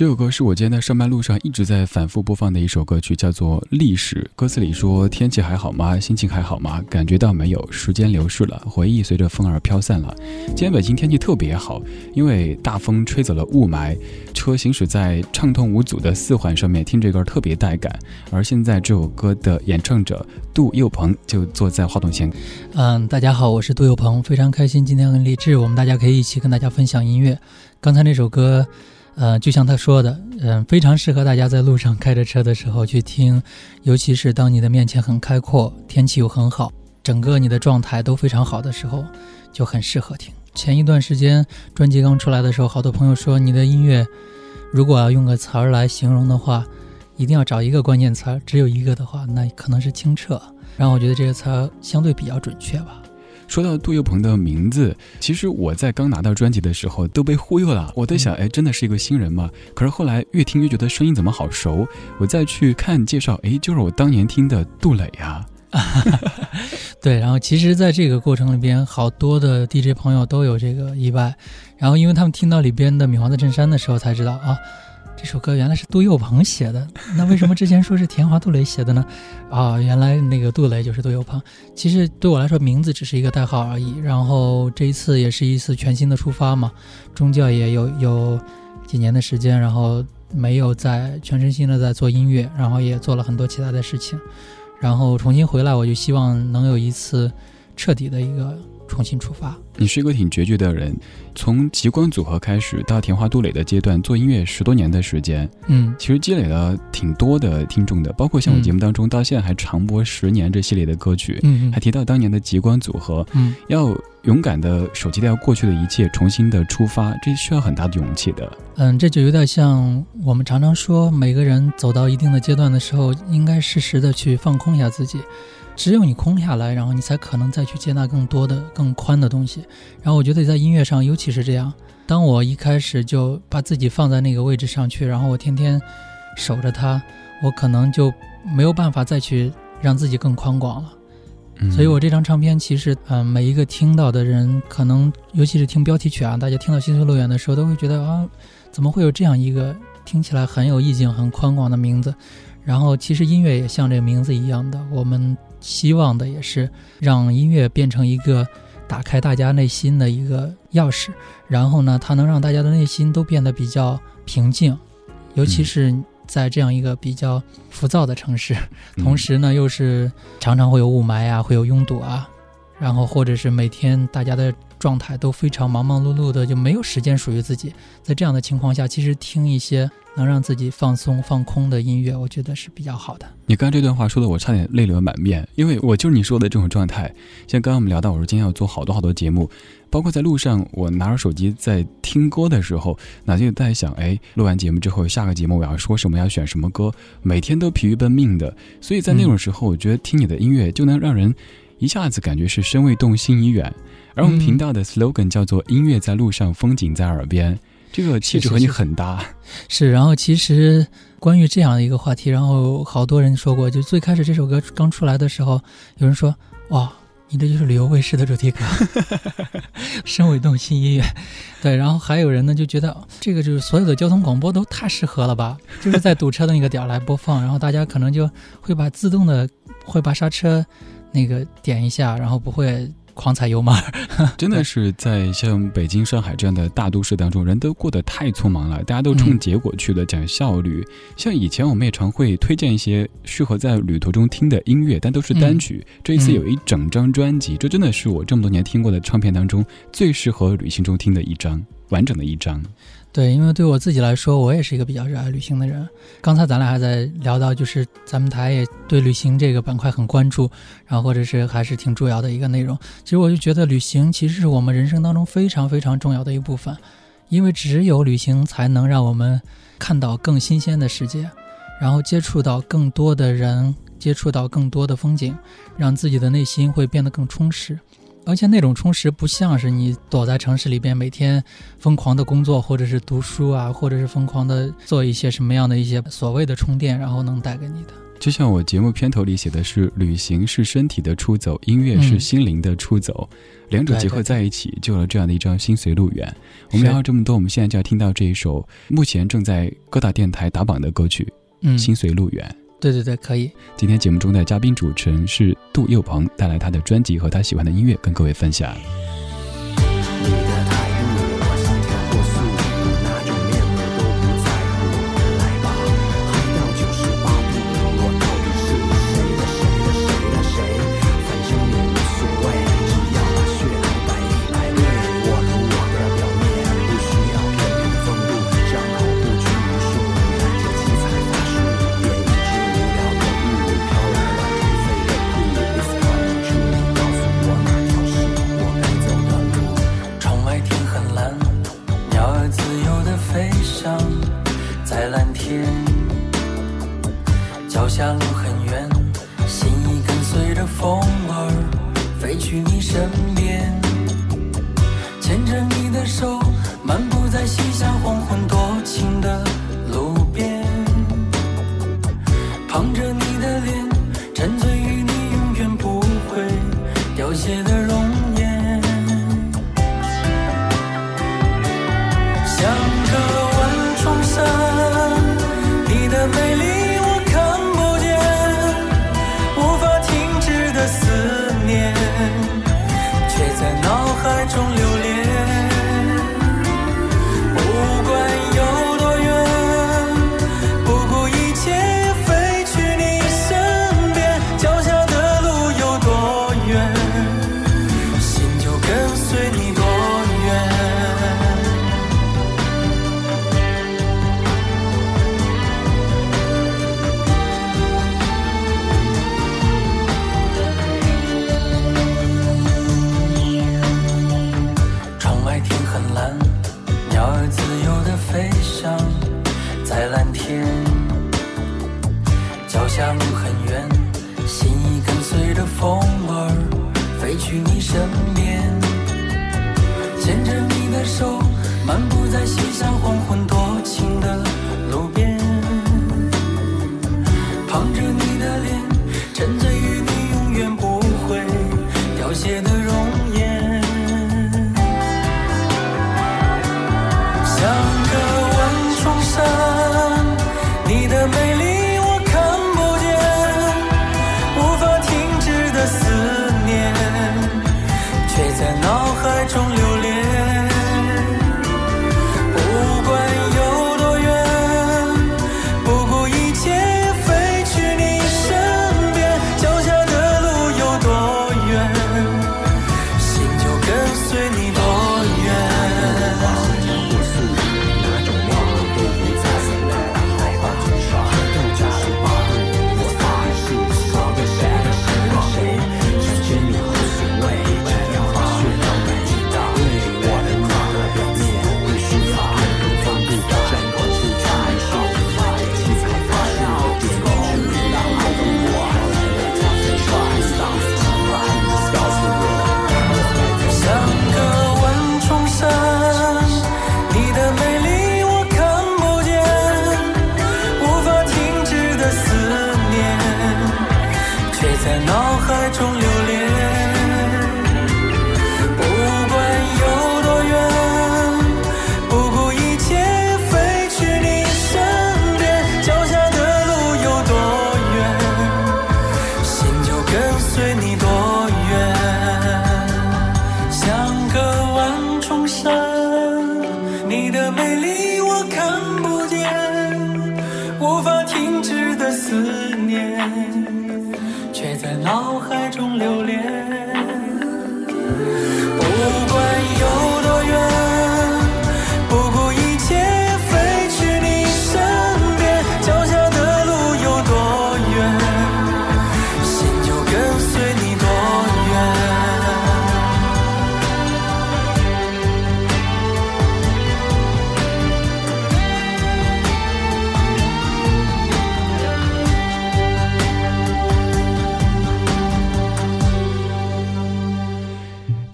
这首歌是我今天在上班路上一直在反复播放的一首歌曲，叫做《历史》。歌词里说：“天气还好吗？心情还好吗？感觉到没有？时间流逝了，回忆随着风儿飘散了。”今天北京天气特别好，因为大风吹走了雾霾，车行驶在畅通无阻的四环上面，听这歌特别带感。而现在这首歌的演唱者杜佑鹏就坐在话筒前。嗯，大家好，我是杜佑鹏，非常开心今天跟励志，我们大家可以一起跟大家分享音乐。刚才那首歌。呃，就像他说的，嗯，非常适合大家在路上开着车的时候去听，尤其是当你的面前很开阔，天气又很好，整个你的状态都非常好的时候，就很适合听。前一段时间专辑刚出来的时候，好多朋友说你的音乐，如果要用个词儿来形容的话，一定要找一个关键词儿，只有一个的话，那可能是清澈。然后我觉得这个词儿相对比较准确吧。说到杜佑鹏的名字，其实我在刚拿到专辑的时候都被忽悠了，我在想，哎，真的是一个新人吗？可是后来越听越觉得声音怎么好熟，我再去看介绍，哎，就是我当年听的杜磊呀。对，然后其实，在这个过程里边，好多的 DJ 朋友都有这个意外，然后因为他们听到里边的《米黄色衬衫》的时候，才知道啊。这首歌原来是杜佑鹏写的，那为什么之前说是田华、杜蕾写的呢？啊，原来那个杜蕾就是杜佑鹏。其实对我来说，名字只是一个代号而已。然后这一次也是一次全新的出发嘛，中教也有有几年的时间，然后没有在全身心的在做音乐，然后也做了很多其他的事情，然后重新回来，我就希望能有一次彻底的一个。重新出发。你是一个挺决绝的人，从极光组合开始到田花杜磊的阶段，做音乐十多年的时间，嗯，其实积累了挺多的听众的，包括像我节目当中到现在还长播十年这系列的歌曲，嗯，还提到当年的极光组合，嗯，要勇敢的舍弃掉过去的一切，重新的出发，这需要很大的勇气的。嗯，这就有点像我们常常说，每个人走到一定的阶段的时候，应该适时的去放空一下自己。只有你空下来，然后你才可能再去接纳更多的、更宽的东西。然后我觉得在音乐上，尤其是这样。当我一开始就把自己放在那个位置上去，然后我天天守着它，我可能就没有办法再去让自己更宽广了。所以我这张唱片其实，嗯，每一个听到的人，可能尤其是听标题曲啊，大家听到《心碎乐园》的时候，都会觉得啊，怎么会有这样一个听起来很有意境、很宽广的名字？然后其实音乐也像这个名字一样的，我们。希望的也是让音乐变成一个打开大家内心的一个钥匙，然后呢，它能让大家的内心都变得比较平静，尤其是在这样一个比较浮躁的城市，同时呢，又是常常会有雾霾啊，会有拥堵啊，然后或者是每天大家的状态都非常忙忙碌碌的，就没有时间属于自己。在这样的情况下，其实听一些。能让自己放松放空的音乐，我觉得是比较好的。你刚刚这段话说的，我差点泪流满面，因为我就是你说的这种状态。像刚刚我们聊到，我说今天要做好多好多节目，包括在路上，我拿着手机在听歌的时候，脑子里在想：哎，录完节目之后，下个节目我要说什么，要选什么歌，每天都疲于奔命的。所以在那种时候，我觉得听你的音乐就能让人一下子感觉是身未动，心已远。而我们频道的 slogan 叫做“音乐在路上，风景在耳边”。这个气质和你很搭，是。然后其实关于这样的一个话题，然后好多人说过，就最开始这首歌刚出来的时候，有人说：“哇，你这就是旅游卫视的主题歌，身未动心已远。”对，然后还有人呢就觉得这个就是所有的交通广播都太适合了吧，就是在堵车的那个点儿来播放，然后大家可能就会把自动的会把刹车那个点一下，然后不会。狂踩油门，真的是在像北京、上海这样的大都市当中，人都过得太匆忙了，大家都冲结果去的，讲效率。像以前我们也常会推荐一些适合在旅途中听的音乐，但都是单曲。这一次有一整张专辑，这真的是我这么多年听过的唱片当中最适合旅行中听的一张完整的一张。对，因为对我自己来说，我也是一个比较热爱旅行的人。刚才咱俩还在聊到，就是咱们台也对旅行这个板块很关注，然后或者是还是挺重要的一个内容。其实我就觉得，旅行其实是我们人生当中非常非常重要的一部分，因为只有旅行才能让我们看到更新鲜的世界，然后接触到更多的人，接触到更多的风景，让自己的内心会变得更充实。而且那种充实不像是你躲在城市里边每天疯狂的工作，或者是读书啊，或者是疯狂的做一些什么样的一些所谓的充电，然后能带给你的。就像我节目片头里写的是，旅行是身体的出走，音乐是心灵的出走，两者结合在一起，就有了这样的一张心随路远。我们聊了这么多，我们现在就要听到这一首目前正在各大电台打榜的歌曲《嗯心随路远》。对对对，可以。今天节目中的嘉宾主持人是杜佑鹏，带来他的专辑和他喜欢的音乐，跟各位分享。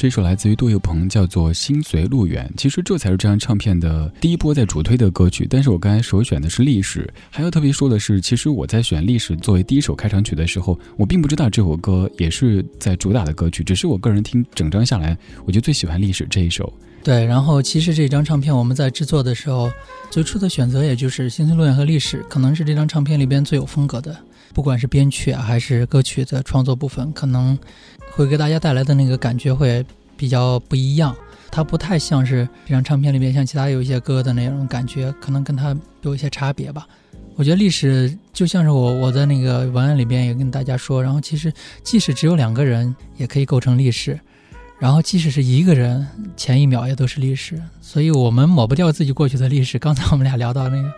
这首来自于杜有朋，叫做《心随路远》。其实这才是这张唱片的第一波在主推的歌曲。但是我刚才首选的是《历史》。还要特别说的是，其实我在选《历史》作为第一首开场曲的时候，我并不知道这首歌也是在主打的歌曲。只是我个人听整张下来，我就最喜欢《历史》这一首。对，然后其实这张唱片我们在制作的时候，最初的选择也就是《心随路远》和《历史》，可能是这张唱片里边最有风格的，不管是编曲啊，还是歌曲的创作部分，可能。会给大家带来的那个感觉会比较不一样，它不太像是这张唱片里面像其他有一些歌的那种感觉，可能跟它有一些差别吧。我觉得历史就像是我我在那个文案里边也跟大家说，然后其实即使只有两个人也可以构成历史，然后即使是一个人，前一秒也都是历史。所以我们抹不掉自己过去的历史。刚才我们俩聊到那个，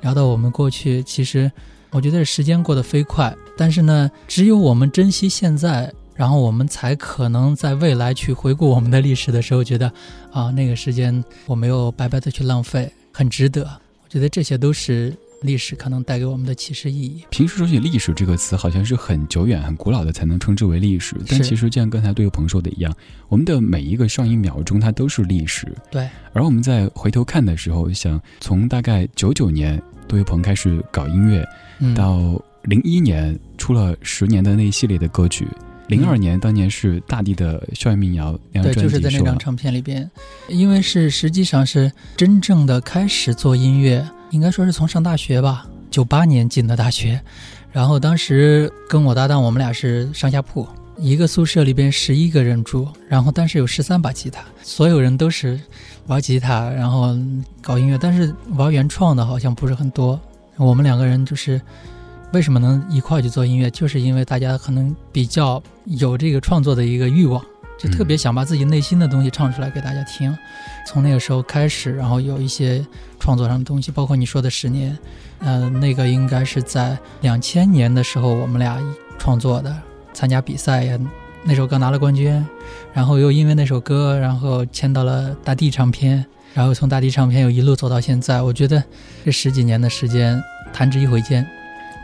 聊到我们过去，其实我觉得时间过得飞快，但是呢，只有我们珍惜现在。然后我们才可能在未来去回顾我们的历史的时候，觉得，啊，那个时间我没有白白的去浪费，很值得。我觉得这些都是历史可能带给我们的启示意义。平时说起历史这个词，好像是很久远、很古老的才能称之为历史，但其实就像刚才对友朋说的一样，我们的每一个上一秒钟它都是历史。对。而我们在回头看的时候，想从大概九九年杜友鹏开始搞音乐，到零一年出了十年的那一系列的歌曲。零二年，当年是大地的校园民谣，对，就是在那张唱片里边，因为是实际上是真正的开始做音乐，应该说是从上大学吧，九八年进的大学，然后当时跟我搭档，我们俩是上下铺，一个宿舍里边十一个人住，然后但是有十三把吉他，所有人都是玩吉他，然后搞音乐，但是玩原创的好像不是很多，我们两个人就是。为什么能一块去做音乐？就是因为大家可能比较有这个创作的一个欲望，就特别想把自己内心的东西唱出来给大家听。从那个时候开始，然后有一些创作上的东西，包括你说的十年，嗯，那个应该是在两千年的时候我们俩创作的，参加比赛呀，那首歌拿了冠军，然后又因为那首歌，然后签到了大地唱片，然后从大地唱片又一路走到现在。我觉得这十几年的时间，弹指一挥间。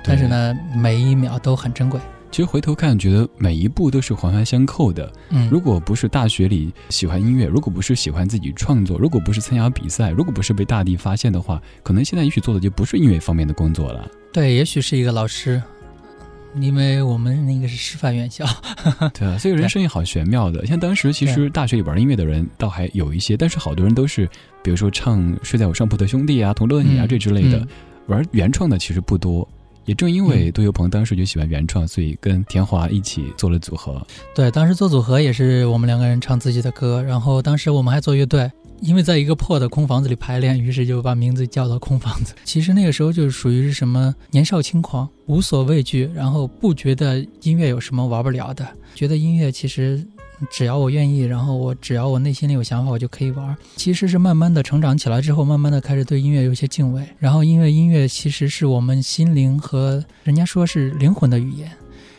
但是呢，每一秒都很珍贵。其实回头看，觉得每一步都是环环相扣的。嗯，如果不是大学里喜欢音乐，如果不是喜欢自己创作，如果不是参加比赛，如果不是被大地发现的话，可能现在也许做的就不是音乐方面的工作了。对，也许是一个老师，因为我们那个是师范院校。对啊，所以人生也好玄妙的。像当时其实大学里玩音乐的人倒还有一些，但是好多人都是，比如说唱《睡在我上铺的兄弟》啊，《同桌的你》啊这之类的，玩原创的其实不多。也正因为杜友鹏当时就喜欢原创，所以跟田华一起做了组合。对，当时做组合也是我们两个人唱自己的歌，然后当时我们还做乐队，因为在一个破的空房子里排练，于是就把名字叫做空房子。其实那个时候就是属于是什么年少轻狂，无所畏惧，然后不觉得音乐有什么玩不了的，觉得音乐其实。只要我愿意，然后我只要我内心里有想法，我就可以玩。其实是慢慢的成长起来之后，慢慢的开始对音乐有些敬畏。然后因为音乐其实是我们心灵和人家说是灵魂的语言，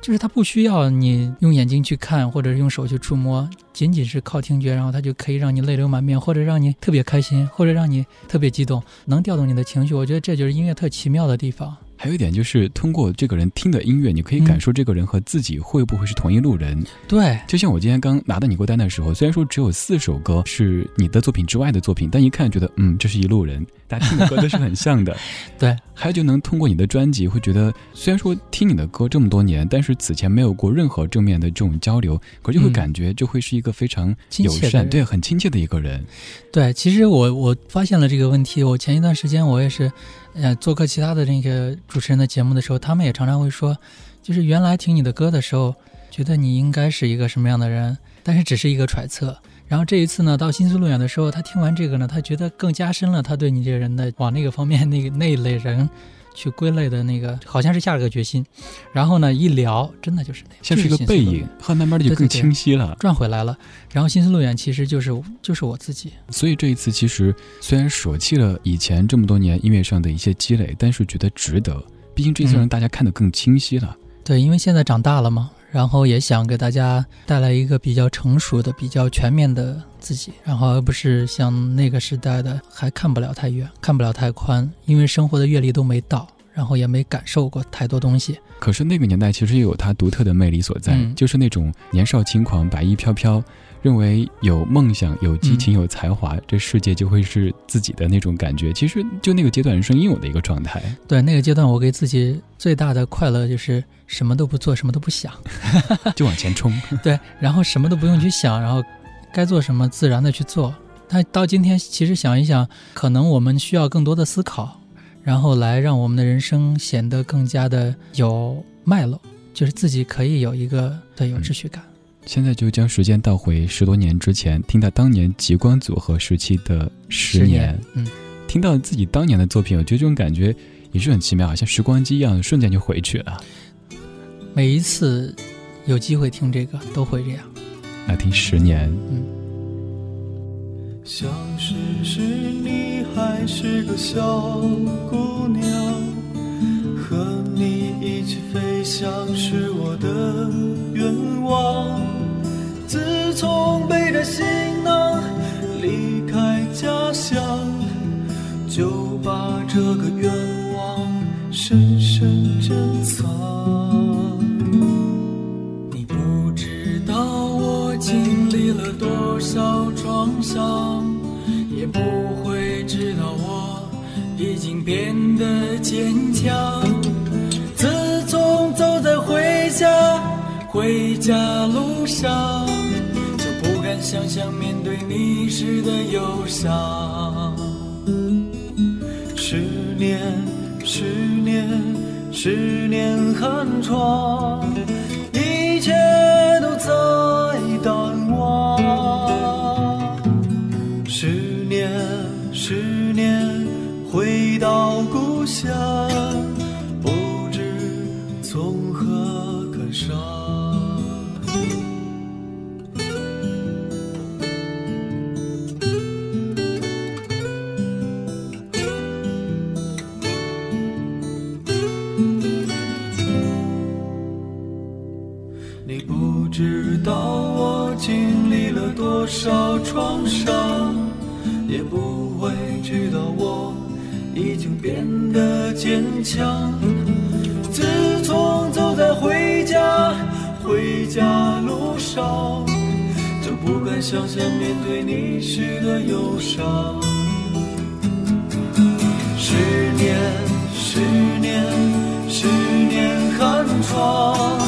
就是它不需要你用眼睛去看或者用手去触摸，仅仅是靠听觉，然后它就可以让你泪流满面，或者让你特别开心，或者让你特别激动，能调动你的情绪。我觉得这就是音乐特奇妙的地方。还有一点就是，通过这个人听的音乐，你可以感受这个人和自己会不会是同一路人。对，就像我今天刚拿到你歌单的时候，虽然说只有四首歌是你的作品之外的作品，但一看觉得，嗯，这是一路人，大家听的歌都是很像的。对，还有就能通过你的专辑，会觉得虽然说听你的歌这么多年，但是此前没有过任何正面的这种交流，可就会感觉就会是一个非常友善，对，很亲切的一个人。对，其实我我发现了这个问题，我前一段时间我也是。呃，做客其他的那个主持人的节目的时候，他们也常常会说，就是原来听你的歌的时候，觉得你应该是一个什么样的人，但是只是一个揣测。然后这一次呢，到新思路远的时候，他听完这个呢，他觉得更加深了他对你这个人的往那个方面那个那一类人。去归类的那个，好像是下了个决心，然后呢，一聊，真的就是那样，像是一个背影，后来慢慢的就更清晰了，转回来了。然后新思路远其实就是就是我自己。所以这一次其实虽然舍弃了以前这么多年音乐上的一些积累，但是觉得值得，毕竟这次让大家看得更清晰了。对，因为现在长大了嘛，然后也想给大家带来一个比较成熟的、比较全面的自己，然后而不是像那个时代的还看不了太远、看不了太宽，因为生活的阅历都没到，然后也没感受过太多东西。可是那个年代其实也有它独特的魅力所在，就是那种年少轻狂、白衣飘飘。认为有梦想、有激情、有才华，这世界就会是自己的那种感觉。其实就那个阶段人生应有的一个状态。对，那个阶段我给自己最大的快乐就是什么都不做，什么都不想，就往前冲。对，然后什么都不用去想，然后该做什么自然的去做。但到今天，其实想一想，可能我们需要更多的思考，然后来让我们的人生显得更加的有脉络，就是自己可以有一个对有秩序感。现在就将时间倒回十多年之前，听到当年极光组合时期的十年，嗯，听到自己当年的作品，我觉得这种感觉也是很奇妙，好像时光机一样，瞬间就回去了。每一次有机会听这个，都会这样。来听十年，嗯。相识时你还是个小姑娘，和你一起飞翔是我的愿望。自从背着行囊离开家乡，就把这个愿望深深珍藏。你不知道我经历了多少创伤，也不会知道我已经变得坚强。回家路上，就不敢想象面对你时的忧伤。十年，十年，十年寒窗，一切都在等变得坚强。自从走在回家回家路上，就不敢想象面对你时的忧伤。十年，十年，十年寒窗。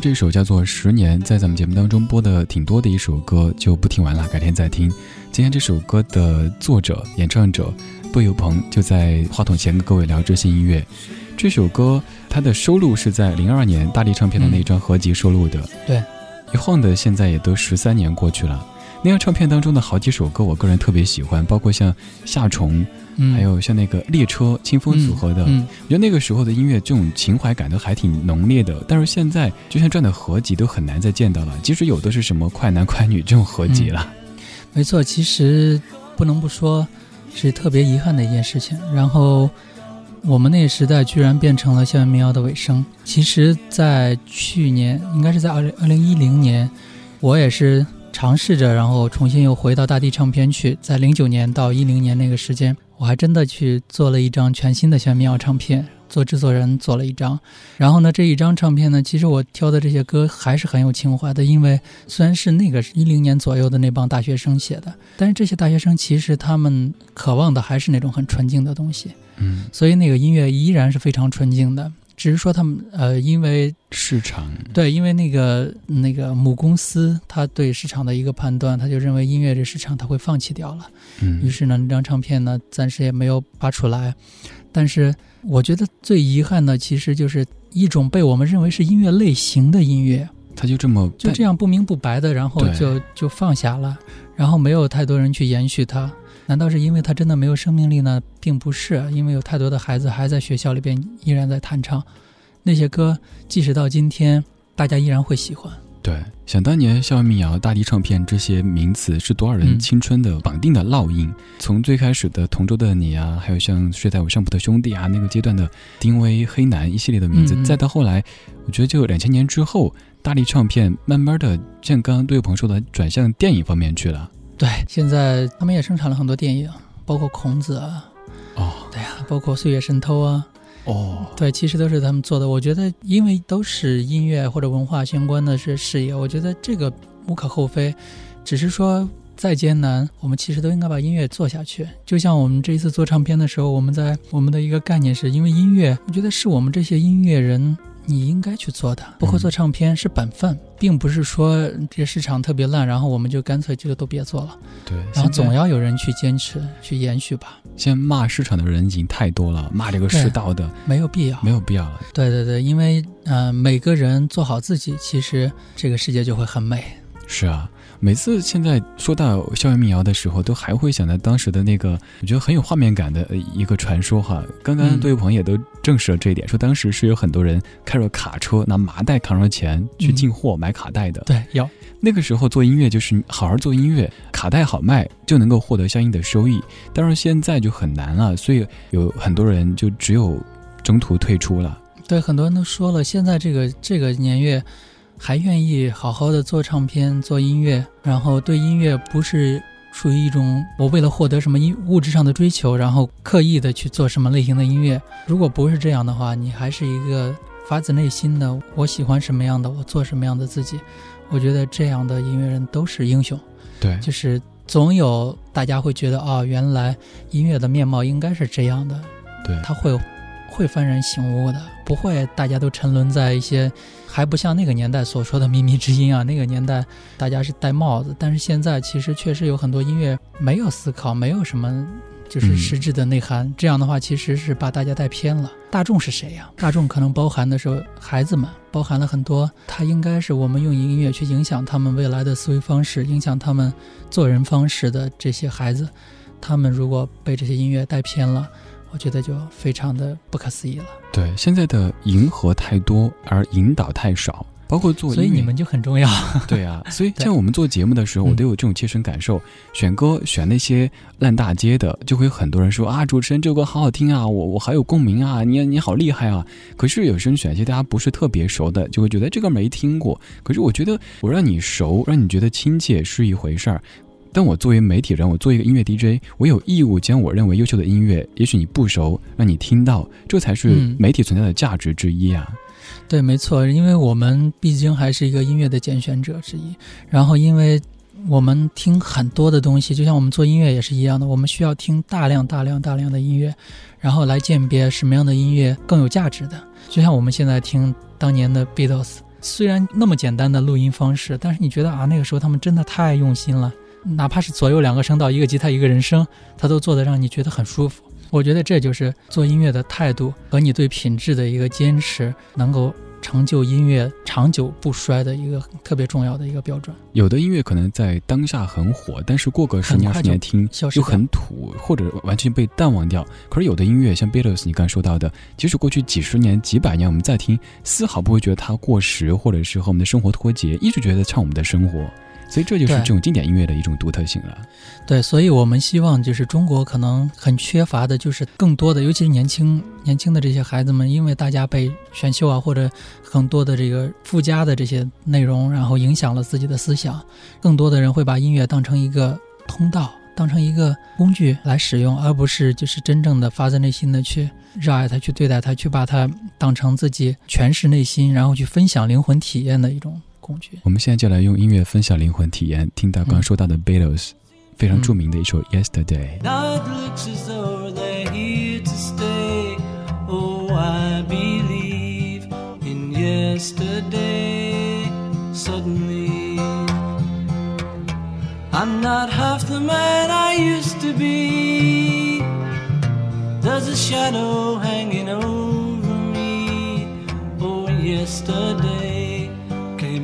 这首叫做《十年》，在咱们节目当中播的挺多的一首歌，就不听完了，改天再听。今天这首歌的作者、演唱者杜有朋就在话筒前跟各位聊这些音乐。这首歌它的收录是在零二年大力唱片的那张合集收录的。对，一晃的现在也都十三年过去了。那张唱片当中的好几首歌，我个人特别喜欢，包括像《夏虫》，嗯，还有像那个《列车》，清风组合的。嗯，我觉得那个时候的音乐这种情怀感都还挺浓烈的，但是现在就像这样的合集都很难再见到了，即使有的是什么快男快女这种合集了。没错，其实不能不说是特别遗憾的一件事情。然后我们那个时代居然变成了校园民谣的尾声。其实，在去年，应该是在二零二零一零年，我也是尝试着，然后重新又回到大地唱片去，在零九年到一零年那个时间，我还真的去做了一张全新的校园民谣唱片。做制作人做了一张，然后呢，这一张唱片呢，其实我挑的这些歌还是很有情怀的，因为虽然是那个一零年左右的那帮大学生写的，但是这些大学生其实他们渴望的还是那种很纯净的东西，嗯，所以那个音乐依然是非常纯净的，只是说他们呃，因为市场。对，因为那个那个母公司他对市场的一个判断，他就认为音乐这市场他会放弃掉了，嗯，于是呢，那张唱片呢暂时也没有发出来，但是。我觉得最遗憾的，其实就是一种被我们认为是音乐类型的音乐，他就这么就这样不明不白的，然后就就放下了，然后没有太多人去延续它。难道是因为它真的没有生命力呢？并不是，因为有太多的孩子还在学校里边依然在弹唱那些歌，即使到今天，大家依然会喜欢。对，想当年，校园民谣、大地唱片这些名词是多少人青春的绑定的烙印。嗯、从最开始的《同桌的你》啊，还有像睡在我上铺的兄弟啊，那个阶段的丁薇、黑男一系列的名字，嗯、再到后来，我觉得就两千年之后，大力唱片慢慢的像刚刚杜有朋说的，转向电影方面去了。对，现在他们也生产了很多电影，包括《孔子》啊，哦，对呀、啊，包括《岁月神偷》啊。哦，对，其实都是他们做的。我觉得，因为都是音乐或者文化相关的是事业，我觉得这个无可厚非。只是说，再艰难，我们其实都应该把音乐做下去。就像我们这一次做唱片的时候，我们在我们的一个概念是，因为音乐，我觉得是我们这些音乐人你应该去做的。不会做唱片是本分，并不是说这市场特别烂，然后我们就干脆这个都别做了。对，然后总要有人去坚持、去延续吧。现在骂市场的人已经太多了，骂这个世道的没有必要，没有必要了。对对对，因为呃，每个人做好自己，其实这个世界就会很美。是啊，每次现在说到校园民谣的时候，都还会想到当时的那个，我觉得很有画面感的一个传说哈。刚刚杜友鹏也都证实了这一点，说当时是有很多人开着卡车，拿麻袋扛着钱去进货买卡带的。对，有那个时候做音乐就是好好做音乐，卡带好卖就能够获得相应的收益。但是现在就很难了，所以有很多人就只有中途退出了。对，很多人都说了，现在这个这个年月。还愿意好好的做唱片、做音乐，然后对音乐不是属于一种我为了获得什么音物质上的追求，然后刻意的去做什么类型的音乐。如果不是这样的话，你还是一个发自内心的我喜欢什么样的，我做什么样的自己。我觉得这样的音乐人都是英雄。对，就是总有大家会觉得啊，原来音乐的面貌应该是这样的。对，他会会幡然醒悟的，不会大家都沉沦在一些。还不像那个年代所说的靡靡之音啊，那个年代大家是戴帽子，但是现在其实确实有很多音乐没有思考，没有什么就是实质的内涵。这样的话，其实是把大家带偏了。大众是谁呀？大众可能包含的是孩子们，包含了很多，他应该是我们用音乐去影响他们未来的思维方式，影响他们做人方式的这些孩子。他们如果被这些音乐带偏了。我觉得就非常的不可思议了。对，现在的迎合太多，而引导太少，包括做所以你们就很重要。对啊，所以像我们做节目的时候，我都有这种切身感受。选歌选那些烂大街的，就会有很多人说啊，主持人这首歌好好听啊，我我好有共鸣啊，你你好厉害啊。可是有时候选一些大家不是特别熟的，就会觉得这个没听过。可是我觉得我让你熟，让你觉得亲切是一回事儿。但我作为媒体人，我做一个音乐 DJ，我有义务将我认为优秀的音乐，也许你不熟，让你听到，这才是媒体存在的价值之一啊。对，没错，因为我们毕竟还是一个音乐的拣选者之一。然后，因为我们听很多的东西，就像我们做音乐也是一样的，我们需要听大量、大量、大量的音乐，然后来鉴别什么样的音乐更有价值的。就像我们现在听当年的 Beatles，虽然那么简单的录音方式，但是你觉得啊，那个时候他们真的太用心了。哪怕是左右两个声道，一个吉他一个人声，他都做得让你觉得很舒服。我觉得这就是做音乐的态度和你对品质的一个坚持，能够成就音乐长久不衰的一个特别重要的一个标准。有的音乐可能在当下很火，但是过个十年二十年听又很土，或者完全被淡忘掉。可是有的音乐像 Beatles，你刚说到的，即使过去几十年、几百年，我们再听，丝毫不会觉得它过时，或者是和我们的生活脱节，一直觉得唱我们的生活。所以这就是这种经典音乐的一种独特性了。对，所以我们希望就是中国可能很缺乏的，就是更多的，尤其是年轻年轻的这些孩子们，因为大家被选秀啊或者很多的这个附加的这些内容，然后影响了自己的思想，更多的人会把音乐当成一个通道，当成一个工具来使用，而不是就是真正的发自内心的去热爱它，去对待它，去把它当成自己诠释内心，然后去分享灵魂体验的一种。我们现在就来用音乐分享灵魂体验，听到刚刚说到的 Beatles 非常著名的一首 Yesterday。I'm not half the man I used to be. There's a shadow hanging over me. Oh, yesterday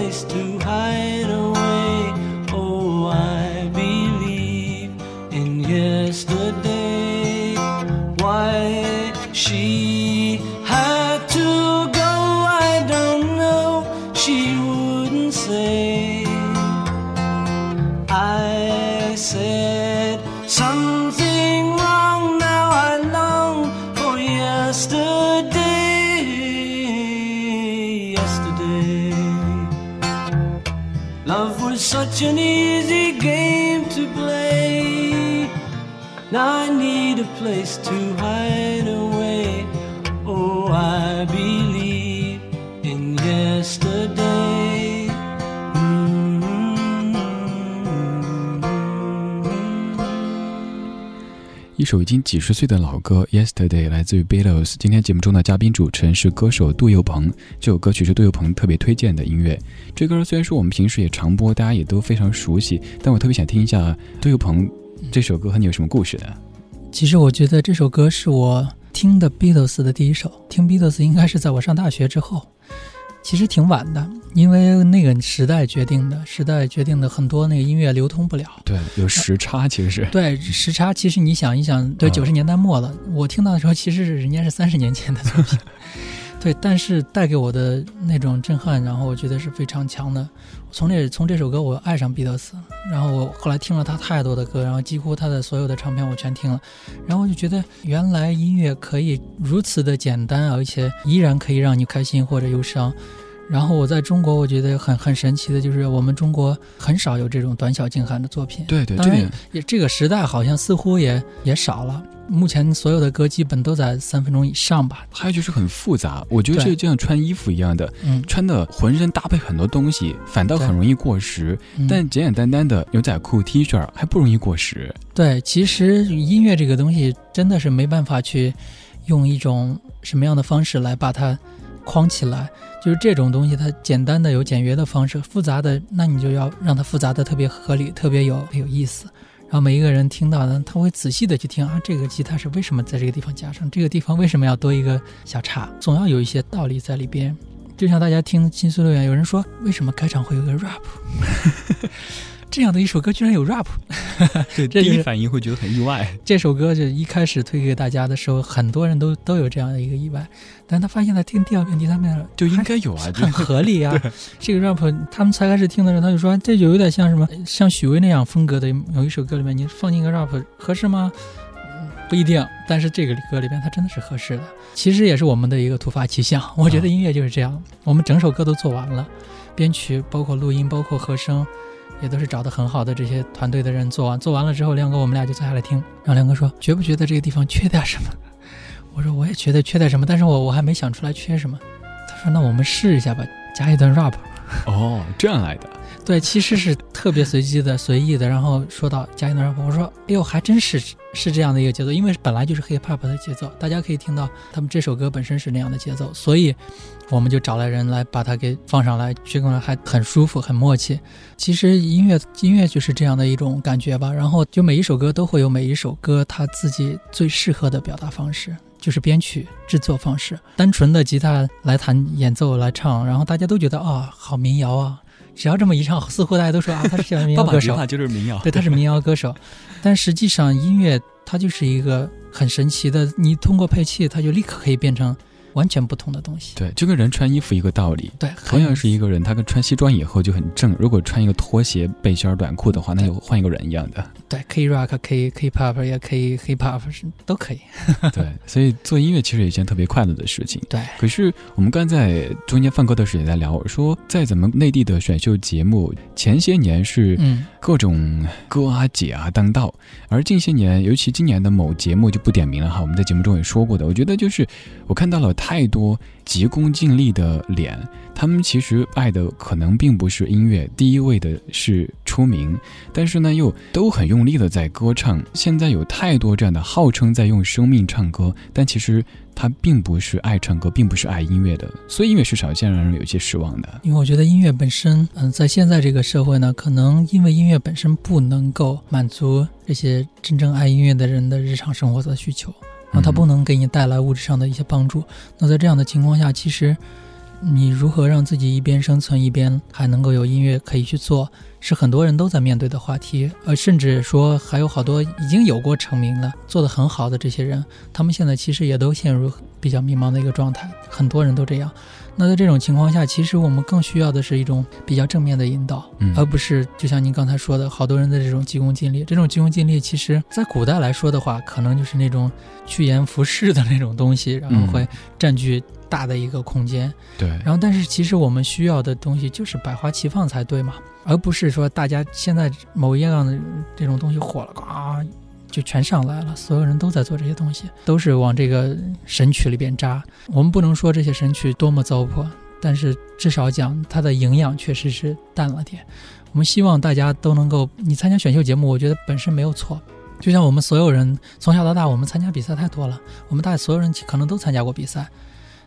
place to hide away. Oh, I believe in yesterday. Why she 首已经几十岁的老歌《Yesterday》来自于 Beatles。今天节目中的嘉宾主持人是歌手杜佑鹏，这首歌曲是杜佑鹏特别推荐的音乐。这歌虽然说我们平时也常播，大家也都非常熟悉，但我特别想听一下杜佑鹏这首歌和你有什么故事呢？其实我觉得这首歌是我听的 Beatles 的第一首，听 Beatles 应该是在我上大学之后。其实挺晚的，因为那个时代决定的，时代决定的很多那个音乐流通不了。对，有时差，其实是。对，时差。其实你想一想，对，九十年代末了，我听到的时候，其实是人家是三十年前的作品。对，但是带给我的那种震撼，然后我觉得是非常强的。从这从这首歌，我爱上彼得斯，然后我后来听了他太多的歌，然后几乎他的所有的唱片我全听了，然后我就觉得原来音乐可以如此的简单，而且依然可以让你开心或者忧伤。然后我在中国，我觉得很很神奇的就是我们中国很少有这种短小精悍的作品。对对，当然也这个时代好像似乎也也少了。目前所有的歌基本都在三分钟以上吧。还有就是很复杂，我觉得这就像穿衣服一样的，穿的浑身搭配很多东西，反倒很容易过时。但简简单单的牛仔裤、T 恤还不容易过时。对，其实音乐这个东西真的是没办法去用一种什么样的方式来把它框起来。就是这种东西，它简单的有简约的方式，复杂的那你就要让它复杂的特别合理，特别有有意思。然后每一个人听到的，他会仔细的去听啊，这个吉他是为什么在这个地方加上，这个地方为什么要多一个小叉，总要有一些道理在里边。就像大家听《金丝乐园》，有人说为什么开场会有个 rap，这样的一首歌居然有 rap，对，第一反应会觉得很意外。这首歌就一开始推给大家的时候，很多人都都有这样的一个意外。但他发现，他听第二遍、第三遍就应该有啊，很合理啊。这个 rap，他们才开始听的时候，他就说这就有点像什么，像许巍那样风格的有一首歌里面，你放进个 rap 合适吗？不一定。但是这个歌里边，它真的是合适的。其实也是我们的一个突发奇想。我觉得音乐就是这样，我们整首歌都做完了，编曲、包括录音、包括和声，也都是找的很好的这些团队的人做完。做完了之后，亮哥我们俩就坐下来听。然后亮哥说：“觉不觉得这个地方缺点什么？” 我说我也觉得缺点什么，但是我我还没想出来缺什么。他说那我们试一下吧，加一段 rap。哦，这样来的。对，其实是特别随机的、随意的。然后说到加一段 rap，我说哎呦，还真是是这样的一个节奏，因为本来就是 hip hop 的节奏，大家可以听到他们这首歌本身是那样的节奏，所以我们就找来人来把它给放上来，这个还很舒服、很默契。其实音乐音乐就是这样的一种感觉吧。然后就每一首歌都会有每一首歌它自己最适合的表达方式。就是编曲制作方式，单纯的吉他来弹演奏来唱，然后大家都觉得啊，好民谣啊！只要这么一唱，似乎大家都说啊，他是民谣歌手。就是民谣，对，他是民谣歌手。但实际上，音乐它就是一个很神奇的，你通过配器，它就立刻可以变成。完全不同的东西，对，就跟人穿衣服一个道理。对，同样是一个人，他跟穿西装以后就很正。如果穿一个拖鞋、背心、短裤的话，那就换一个人一样的。对，可以 rock，可以 hip hop，也可以 hip hop，是都可以。对，所以做音乐其实也一件特别快乐的事情。对。可是我们刚在中间放歌的时候也在聊，说在咱们内地的选秀节目，前些年是各种哥啊姐啊当道，而近些年，尤其今年的某节目就不点名了哈，我们在节目中也说过的，我觉得就是我看到了太多。急功近利的脸，他们其实爱的可能并不是音乐，第一位的是出名，但是呢，又都很用力的在歌唱。现在有太多这样的号称在用生命唱歌，但其实他并不是爱唱歌，并不是爱音乐的，所以音乐市场现在让人有些失望的。因为我觉得音乐本身，嗯，在现在这个社会呢，可能因为音乐本身不能够满足这些真正爱音乐的人的日常生活的需求。那它不能给你带来物质上的一些帮助。那在这样的情况下，其实你如何让自己一边生存一边还能够有音乐可以去做，是很多人都在面对的话题。呃，甚至说还有好多已经有过成名了、做得很好的这些人，他们现在其实也都陷入比较迷茫的一个状态。很多人都这样。那在这种情况下，其实我们更需要的是一种比较正面的引导，而不是就像您刚才说的，好多人的这种急功近利。这种急功近利，其实在古代来说的话，可能就是那种趋炎附势的那种东西，然后会占据大的一个空间。对。然后，但是其实我们需要的东西就是百花齐放才对嘛，而不是说大家现在某一样的这种东西火了，啊。就全上来了，所有人都在做这些东西，都是往这个神曲里边扎。我们不能说这些神曲多么糟粕，但是至少讲它的营养确实是淡了点。我们希望大家都能够，你参加选秀节目，我觉得本身没有错，就像我们所有人从小到大，我们参加比赛太多了，我们大家所有人可能都参加过比赛，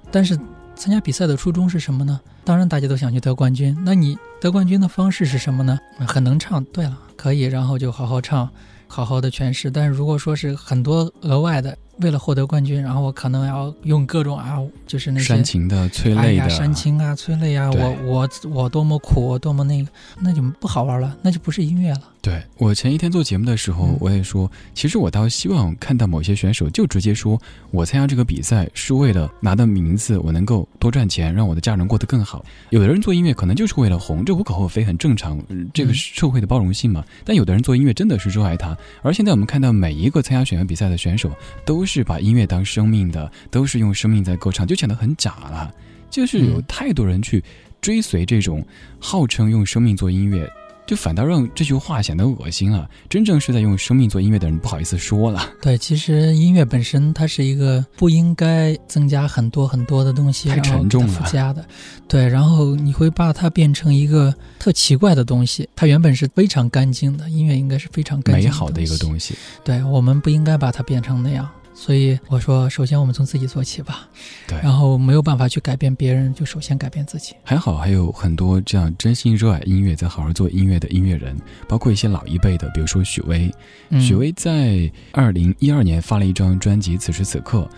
但是参加比赛的初衷是什么呢？当然大家都想去得冠军。那你得冠军的方式是什么呢？很能唱，对了，可以，然后就好好唱，好好的诠释。但是如果说是很多额外的。为了获得冠军，然后我可能要用各种啊，就是那些煽情的、催泪的、煽情啊、催泪啊，我我我多么苦，我多么那个，那就不好玩了，那就不是音乐了。对我前一天做节目的时候，我也说，其实我倒希望看到某些选手就直接说，我参加这个比赛是为了拿到名次，我能够多赚钱，让我的家人过得更好。有的人做音乐可能就是为了红，这无可厚非，很正常，这个社会的包容性嘛。但有的人做音乐真的是热爱它，而现在我们看到每一个参加选秀比赛的选手，都是把音乐当生命的，都是用生命在歌唱，就显得很假了。就是有太多人去追随这种号称用生命做音乐。就反倒让这句话显得恶心了。真正是在用生命做音乐的人不好意思说了。对，其实音乐本身它是一个不应该增加很多很多的东西，太沉重了。附加的，对，然后你会把它变成一个特奇怪的东西。它原本是非常干净的，音乐应该是非常干净美好的一个东西。对我们不应该把它变成那样。所以我说，首先我们从自己做起吧。对，然后没有办法去改变别人，就首先改变自己。还好还有很多这样真心热爱音乐、在好好做音乐的音乐人，包括一些老一辈的，比如说许巍。许巍在二零一二年发了一张专辑《此时此刻》，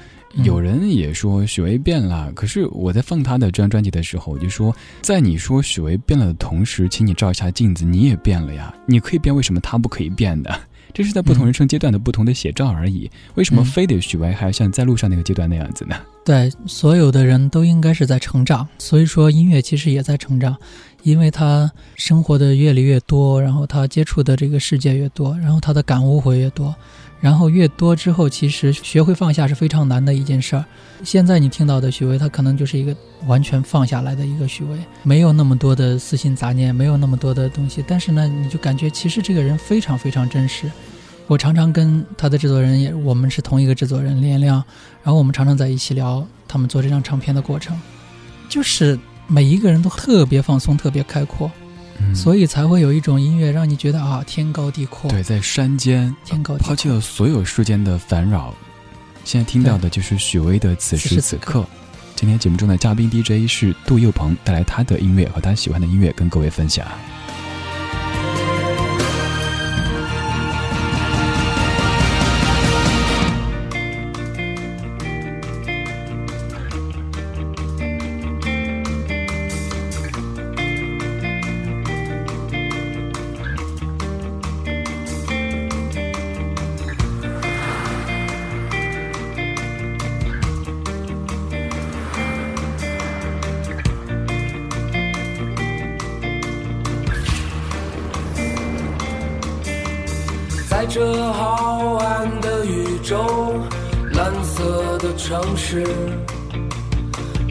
有人也说许巍变了。可是我在放他的这张专辑的时候，我就说，在你说许巍变了的同时，请你照一下镜子，你也变了呀。你可以变，为什么他不可以变的？这是在不同人生阶段的不同的写照而已。为什么非得许巍还要像在路上那个阶段那样子呢？对，所有的人都应该是在成长。所以说，音乐其实也在成长，因为他生活的阅历越多，然后他接触的这个世界越多，然后他的感悟会越多。然后越多之后，其实学会放下是非常难的一件事儿。现在你听到的许巍，他可能就是一个完全放下来的一个许巍，没有那么多的私心杂念，没有那么多的东西。但是呢，你就感觉其实这个人非常非常真实。我常常跟他的制作人也，我们是同一个制作人连亮，然后我们常常在一起聊他们做这张唱片的过程，就是每一个人都特别放松，特别开阔。所以才会有一种音乐让你觉得啊，天高地阔。对，在山间，天高抛弃了所有世间的烦扰。现在听到的就是许巍的《此时此刻》。今天节目中的嘉宾 DJ 是杜佑鹏，带来他的音乐和他喜欢的音乐跟各位分享。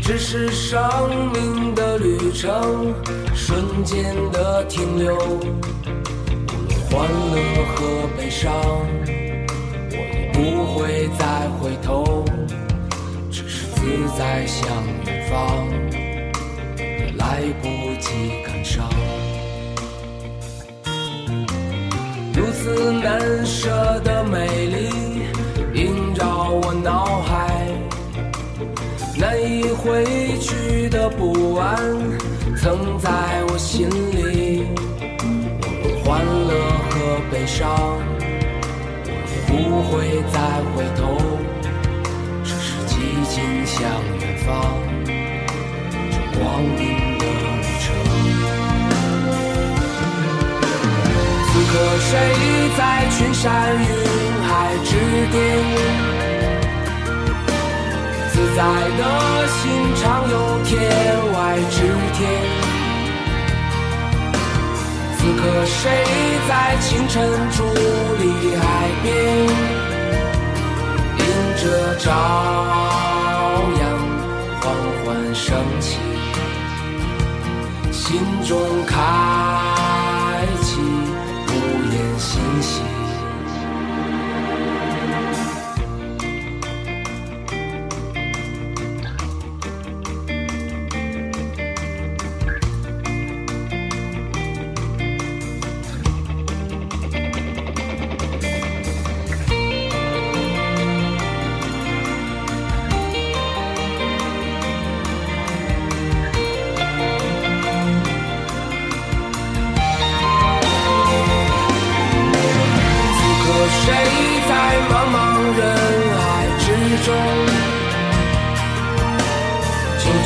只是生命的旅程，瞬间的停留。无论欢乐和悲伤，我已不会再回头，只是自在向远方，也来不及感伤。如此难舍的美丽回去的不安曾在我心里。无论欢乐和悲伤，我也不会再回头，只是寂静向远方，这光明。可谁在群山云海之巅？自在的心常有天外之天。此刻谁在清晨伫立海边？迎着朝阳缓缓升起，心中开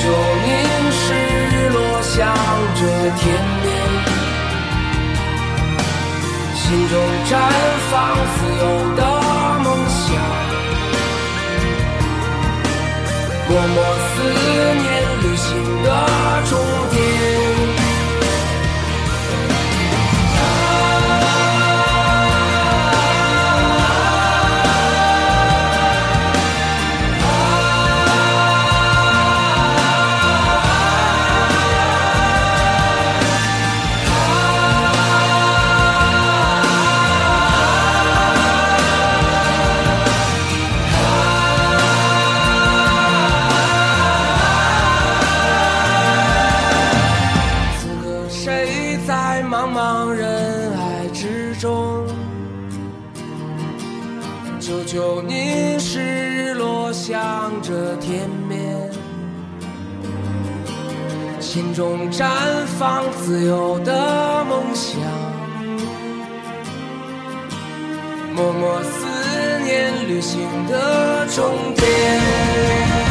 就凝视落向着天边，心中绽放自由的梦想，默默思念旅行的终中绽放自由的梦想，默默思念旅行的终点。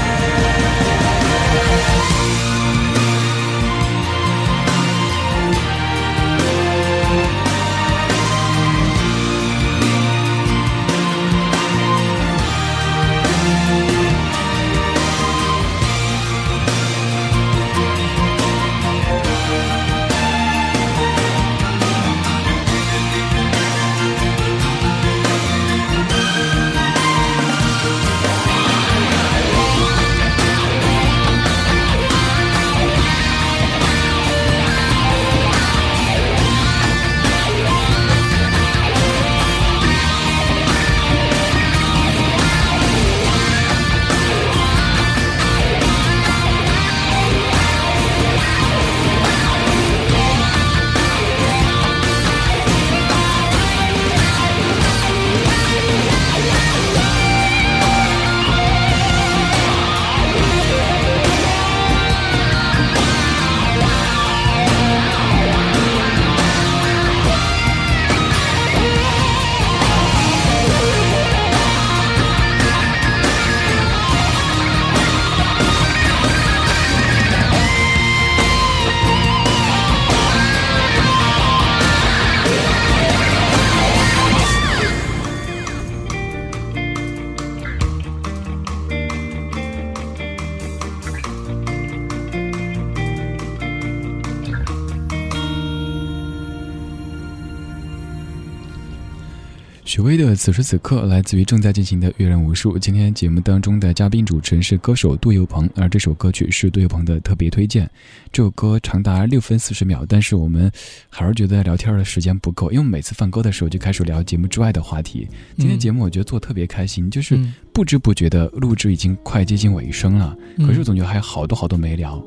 此时此刻来自于正在进行的阅人无数。今天节目当中的嘉宾主持人是歌手杜佑鹏，而这首歌曲是杜佑鹏的特别推荐。这首歌长达六分四十秒，但是我们还是觉得聊天的时间不够，因为每次放歌的时候就开始聊节目之外的话题。今天节目我觉得做特别开心，就是不知不觉的录制已经快接近尾声了，可是总觉得还有好多好多没聊。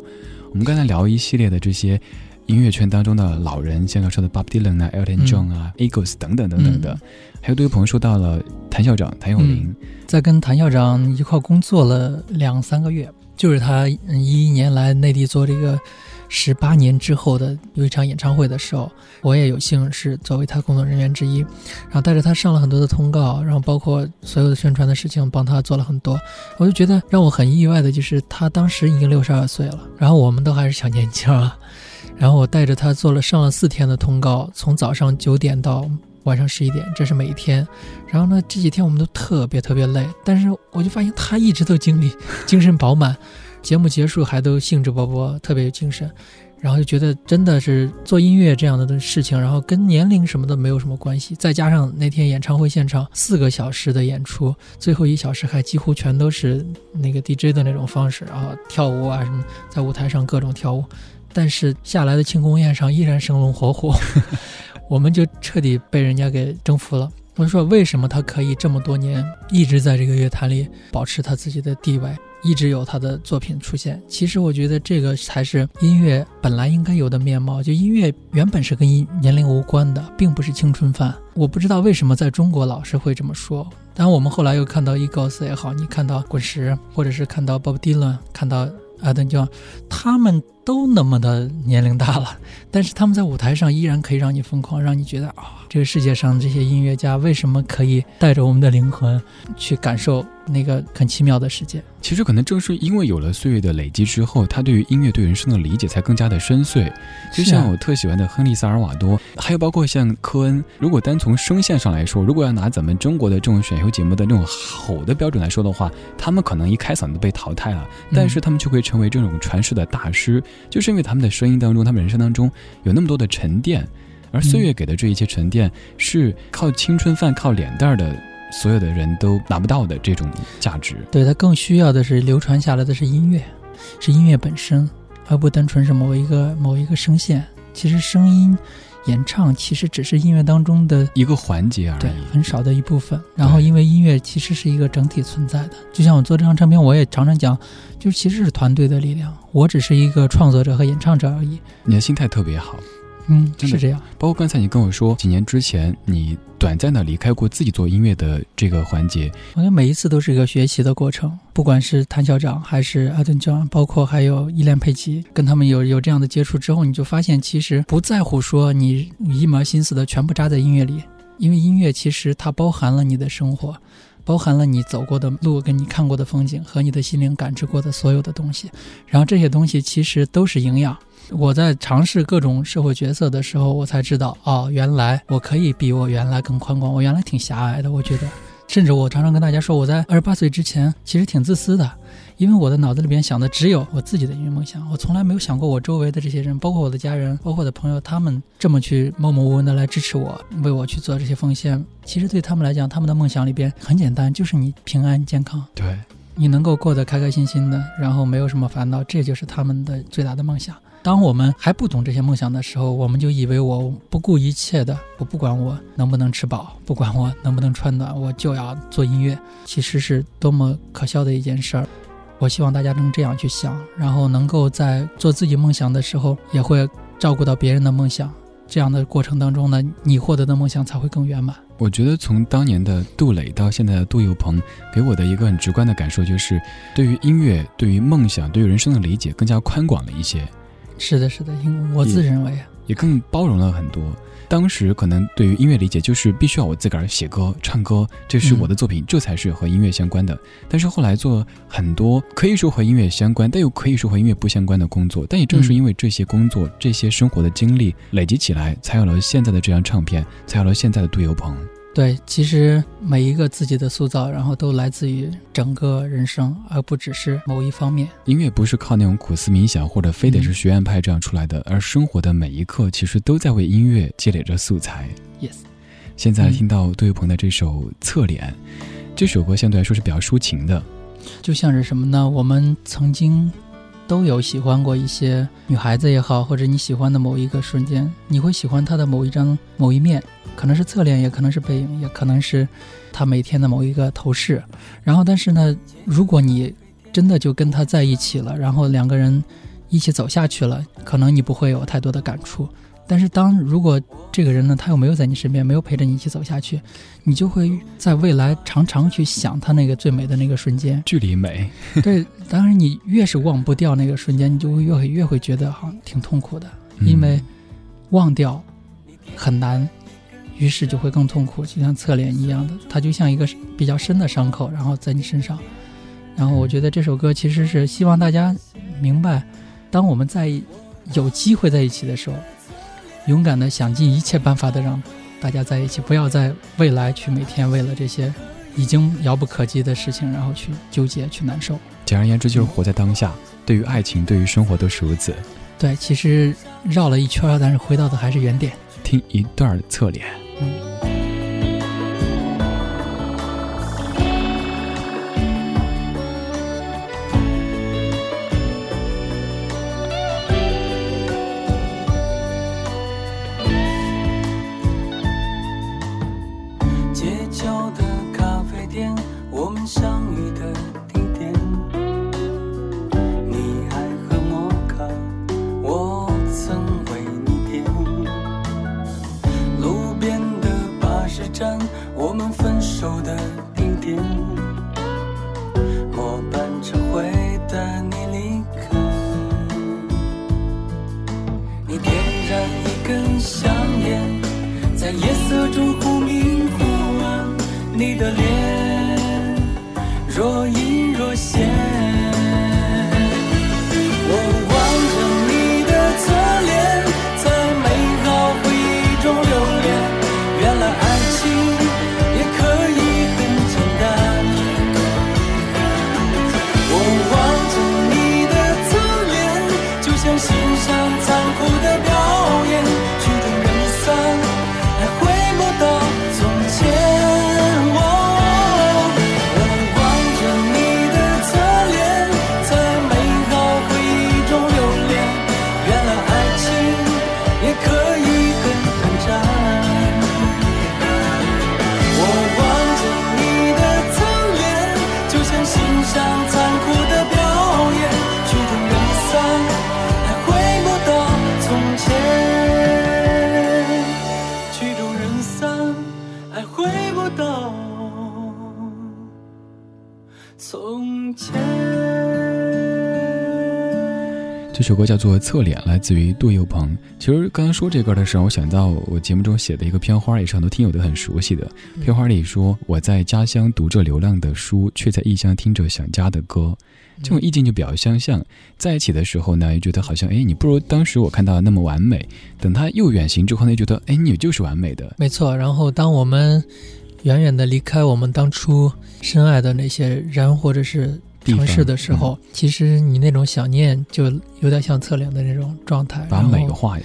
我们刚才聊一系列的这些。音乐圈当中的老人，像刚说的 Bob Dylan 啊、Elton John 啊、Eagles 等等等等的，还有对朋友说到了谭校长谭咏麟，在跟谭校长一块工作了两三个月，就是他一一年来内地做这个十八年之后的有一场演唱会的时候，我也有幸是作为他工作人员之一，然后带着他上了很多的通告，然后包括所有的宣传的事情帮他做了很多，我就觉得让我很意外的就是他当时已经六十二岁了，然后我们都还是小年轻啊。然后我带着他做了上了四天的通告，从早上九点到晚上十一点，这是每一天。然后呢，这几天我们都特别特别累，但是我就发现他一直都精力 精神饱满，节目结束还都兴致勃勃，特别有精神。然后就觉得真的是做音乐这样的事情，然后跟年龄什么的没有什么关系。再加上那天演唱会现场四个小时的演出，最后一小时还几乎全都是那个 DJ 的那种方式，然后跳舞啊什么，在舞台上各种跳舞。但是下来的庆功宴上依然生龙活虎，我们就彻底被人家给征服了。我就说，为什么他可以这么多年一直在这个乐坛里保持他自己的地位，一直有他的作品出现？其实我觉得这个才是音乐本来应该有的面貌。就音乐原本是跟年龄无关的，并不是青春饭。我不知道为什么在中国老是会这么说。当然，我们后来又看到 Eagles 也好，你看到滚石，或者是看到 Bob Dylan，看到。埃尔顿 ·John，他们都那么的年龄大了，但是他们在舞台上依然可以让你疯狂，让你觉得啊。这个世界上这些音乐家为什么可以带着我们的灵魂去感受那个很奇妙的世界？其实可能正是因为有了岁月的累积之后，他对于音乐、对人生的理解才更加的深邃。就像我特喜欢的亨利·萨尔瓦多，还有包括像科恩。如果单从声线上来说，如果要拿咱们中国的这种选秀节目的那种吼的标准来说的话，他们可能一开嗓就被淘汰了。但是他们却会成为这种传世的大师，就是因为他们的声音当中，他们人生当中有那么多的沉淀。而岁月给的这一切沉淀，是靠青春饭、靠脸蛋的所有的人都拿不到的这种价值。对他更需要的是流传下来的是音乐，是音乐本身，而不单纯是某一个某一个声线。其实声音演唱其实只是音乐当中的一个环节而已，对，很少的一部分。然后因为音乐其实是一个整体存在的，就像我做这张唱片，我也常常讲，就其实是团队的力量，我只是一个创作者和演唱者而已。你的心态特别好。嗯，是这样。包括刚才你跟我说，几年之前你短暂的离开过自己做音乐的这个环节。我觉得每一次都是一个学习的过程，不管是谭校长还是阿顿庄，包括还有伊莲佩奇，跟他们有有这样的接触之后，你就发现其实不在乎说你一门心思的全部扎在音乐里，因为音乐其实它包含了你的生活，包含了你走过的路，跟你看过的风景和你的心灵感知过的所有的东西，然后这些东西其实都是营养。我在尝试各种社会角色的时候，我才知道，哦，原来我可以比我原来更宽广。我原来挺狭隘的，我觉得，甚至我常常跟大家说，我在二十八岁之前其实挺自私的，因为我的脑子里边想的只有我自己的音乐梦想，我从来没有想过我周围的这些人，包括我的家人，包括我的朋友，他们这么去默默无闻的来支持我，为我去做这些奉献。其实对他们来讲，他们的梦想里边很简单，就是你平安健康，对你能够过得开开心心的，然后没有什么烦恼，这就是他们的最大的梦想。当我们还不懂这些梦想的时候，我们就以为我不顾一切的，我不管我能不能吃饱，不管我能不能穿暖，我就要做音乐。其实是多么可笑的一件事儿。我希望大家能这样去想，然后能够在做自己梦想的时候，也会照顾到别人的梦想。这样的过程当中呢，你获得的梦想才会更圆满。我觉得从当年的杜磊到现在的杜有朋，给我的一个很直观的感受就是，对于音乐、对于梦想、对于人生的理解更加宽广了一些。是的，是的，因为我自认为也更包容了很多。当时可能对于音乐理解就是必须要我自个儿写歌、唱歌，这是我的作品，这才是和音乐相关的。但是后来做很多可以说和音乐相关，但又可以说和音乐不相关的工作。但也正是因为这些工作、这些生活的经历累积起来，才有了现在的这张唱片，才有了现在的杜有朋。对，其实每一个自己的塑造，然后都来自于整个人生，而不只是某一方面。音乐不是靠那种苦思冥想，或者非得是学院派这样出来的，而生活的每一刻，其实都在为音乐积累着素材。Yes。现在听到杜玉鹏的这首《侧脸》，这首歌相对来说是比较抒情的，就像是什么呢？我们曾经。都有喜欢过一些女孩子也好，或者你喜欢的某一个瞬间，你会喜欢她的某一张某一面，可能是侧脸，也可能是背影，也可能是他每天的某一个头饰。然后，但是呢，如果你真的就跟他在一起了，然后两个人一起走下去了，可能你不会有太多的感触。但是，当如果这个人呢，他又没有在你身边，没有陪着你一起走下去，你就会在未来常常去想他那个最美的那个瞬间，距离美。对，当然你越是忘不掉那个瞬间，你就会越会越会觉得好像挺痛苦的，因为忘掉很难，于是就会更痛苦，就像侧脸一样的，它就像一个比较深的伤口，然后在你身上。然后我觉得这首歌其实是希望大家明白，当我们在有机会在一起的时候。勇敢的想尽一切办法的让大家在一起，不要在未来去每天为了这些已经遥不可及的事情，然后去纠结、去难受。简而言之，就是活在当下。对于爱情，对于生活，都是如此。对，其实绕了一圈，但是回到的还是原点。听一段侧脸。嗯。首歌叫做《侧脸》，来自于杜佑鹏。其实刚刚说这歌的时候，我想到我节目中写的一个片花，也是很多听友都很熟悉的。片花里说：“我在家乡读着流浪的书，却在异乡听着想家的歌。”这种意境就比较相像。在一起的时候呢，又觉得好像哎，你不如当时我看到的那么完美。等他又远行之后呢，又觉得哎，你就是完美的。没错。然后当我们远远的离开我们当初深爱的那些人，或者是。城市的时候，其实你那种想念就有点像侧脸的那种状态，把美化呀。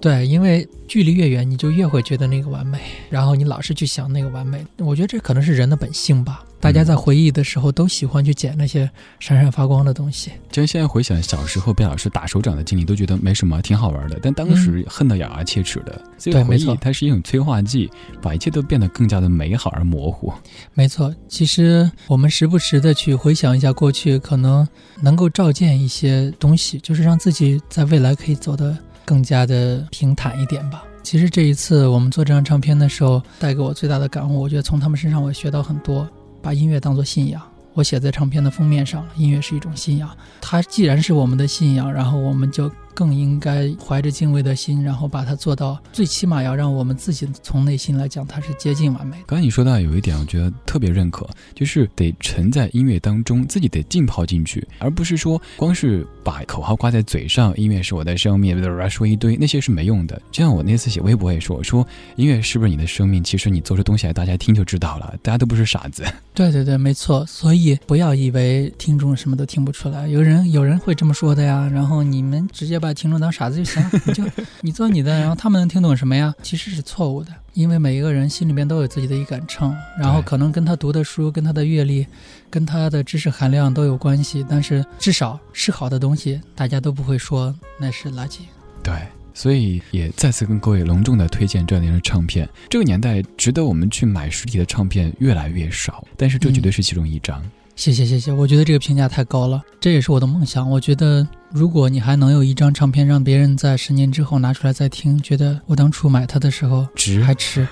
对，因为距离越远，你就越会觉得那个完美，然后你老是去想那个完美。我觉得这可能是人的本性吧。大家在回忆的时候都喜欢去捡那些闪闪发光的东西。其实现在回想小时候被老师打手掌的经历，都觉得没什么，挺好玩的。但当时恨得咬牙切齿的。所以回忆它是一种催化剂，把一切都变得更加的美好而模糊。没错，其实我们时不时的去回想一下过去，可能能够照见一些东西，就是让自己在未来可以走得更加的平坦一点吧。其实这一次我们做这张唱片的时候，带给我最大的感悟，我觉得从他们身上我学到很多。把音乐当作信仰，我写在唱片的封面上。音乐是一种信仰，它既然是我们的信仰，然后我们就。更应该怀着敬畏的心，然后把它做到，最起码要让我们自己从内心来讲，它是接近完美的。刚才你说到有一点，我觉得特别认可，就是得沉在音乐当中，自己得浸泡进去，而不是说光是把口号挂在嘴上，音乐是我的生命，说一堆那些是没用的。就像我那次写微博也说，我说音乐是不是你的生命？其实你做出东西来，大家听就知道了，大家都不是傻子。对对对，没错。所以不要以为听众什么都听不出来，有人有人会这么说的呀。然后你们直接把。把听众当傻子就行了，你就你做你的，然后他们能听懂什么呀？其实是错误的，因为每一个人心里面都有自己的一杆秤，然后可能跟他读的书、跟他的阅历、跟他的知识含量都有关系，但是至少是好的东西，大家都不会说那是垃圾。对，所以也再次跟各位隆重的推荐这样的唱片。这个年代值得我们去买实体的唱片越来越少，但是这绝对是其中一张。谢谢谢谢，我觉得这个评价太高了，这也是我的梦想。我觉得，如果你还能有一张唱片，让别人在十年之后拿出来再听，觉得我当初买它的时候值还值，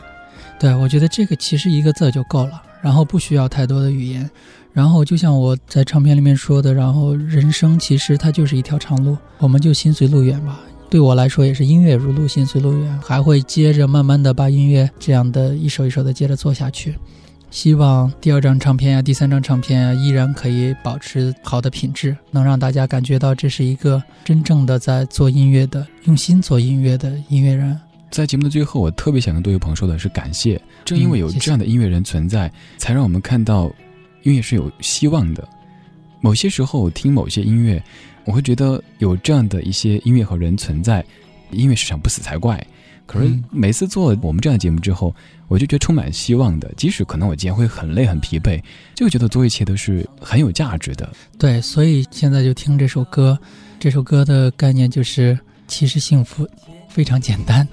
对我觉得这个其实一个字就够了，然后不需要太多的语言。然后就像我在唱片里面说的，然后人生其实它就是一条长路，我们就心随路远吧。对我来说也是音乐如路，心随路远，还会接着慢慢的把音乐这样的一首一首的接着做下去。希望第二张唱片啊，第三张唱片啊，依然可以保持好的品质，能让大家感觉到这是一个真正的在做音乐的、用心做音乐的音乐人。在节目的最后，我特别想跟多位朋友说的是感谢，正因为有这样的音乐人存在，才让我们看到音乐是有希望的。某些时候，我听某些音乐，我会觉得有这样的一些音乐和人存在，音乐市场不死才怪。可是每次做我们这样的节目之后，我就觉得充满希望的。即使可能我今天会很累很疲惫，就觉得做一切都是很有价值的。对，所以现在就听这首歌。这首歌的概念就是，其实幸福非常简单，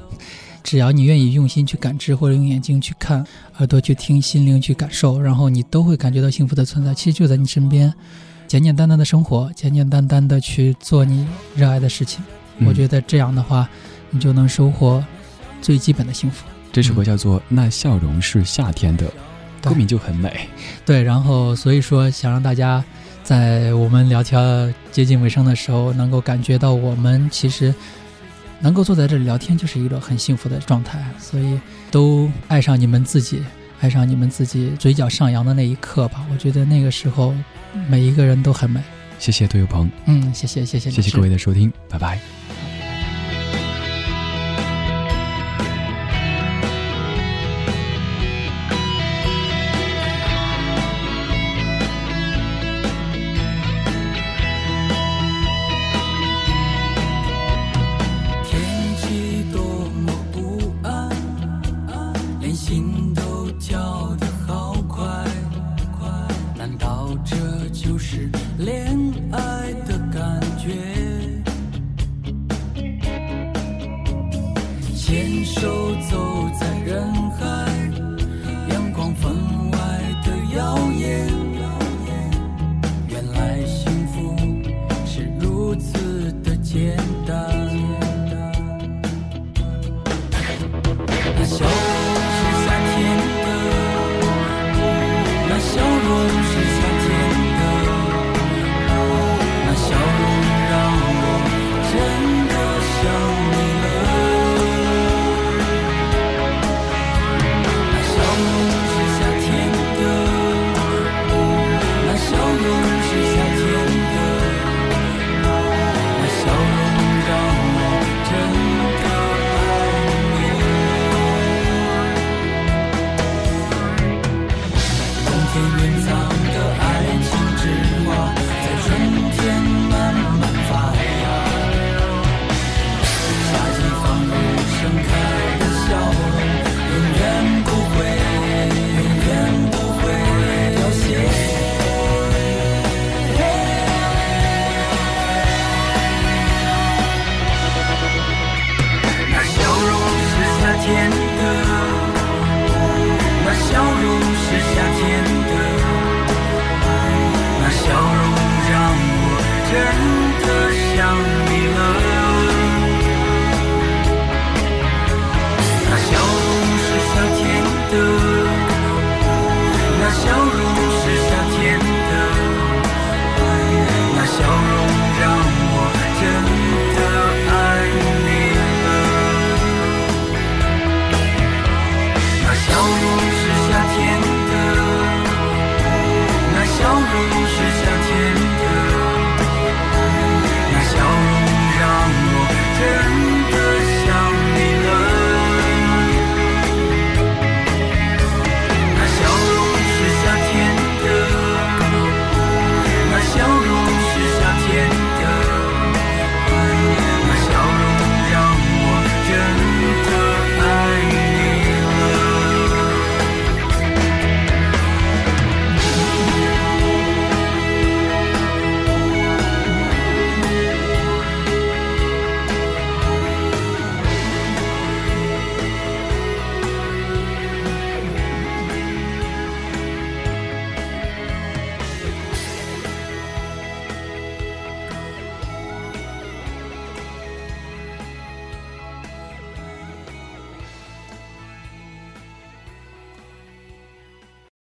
只要你愿意用心去感知，或者用眼睛去看，耳朵去听，心灵去感受，然后你都会感觉到幸福的存在。其实就在你身边，简简单单的生活，简简单单的去做你热爱的事情。我觉得这样的话，你就能收获。最基本的幸福。这首歌叫做《那笑容是夏天的》，歌名就很美。对，然后所以说想让大家在我们聊天接近尾声的时候，能够感觉到我们其实能够坐在这里聊天就是一个很幸福的状态。所以都爱上你们自己，爱上你们自己嘴角上扬的那一刻吧。我觉得那个时候每一个人都很美。谢谢杜友鹏，嗯，谢谢谢谢谢谢各位的收听，拜拜。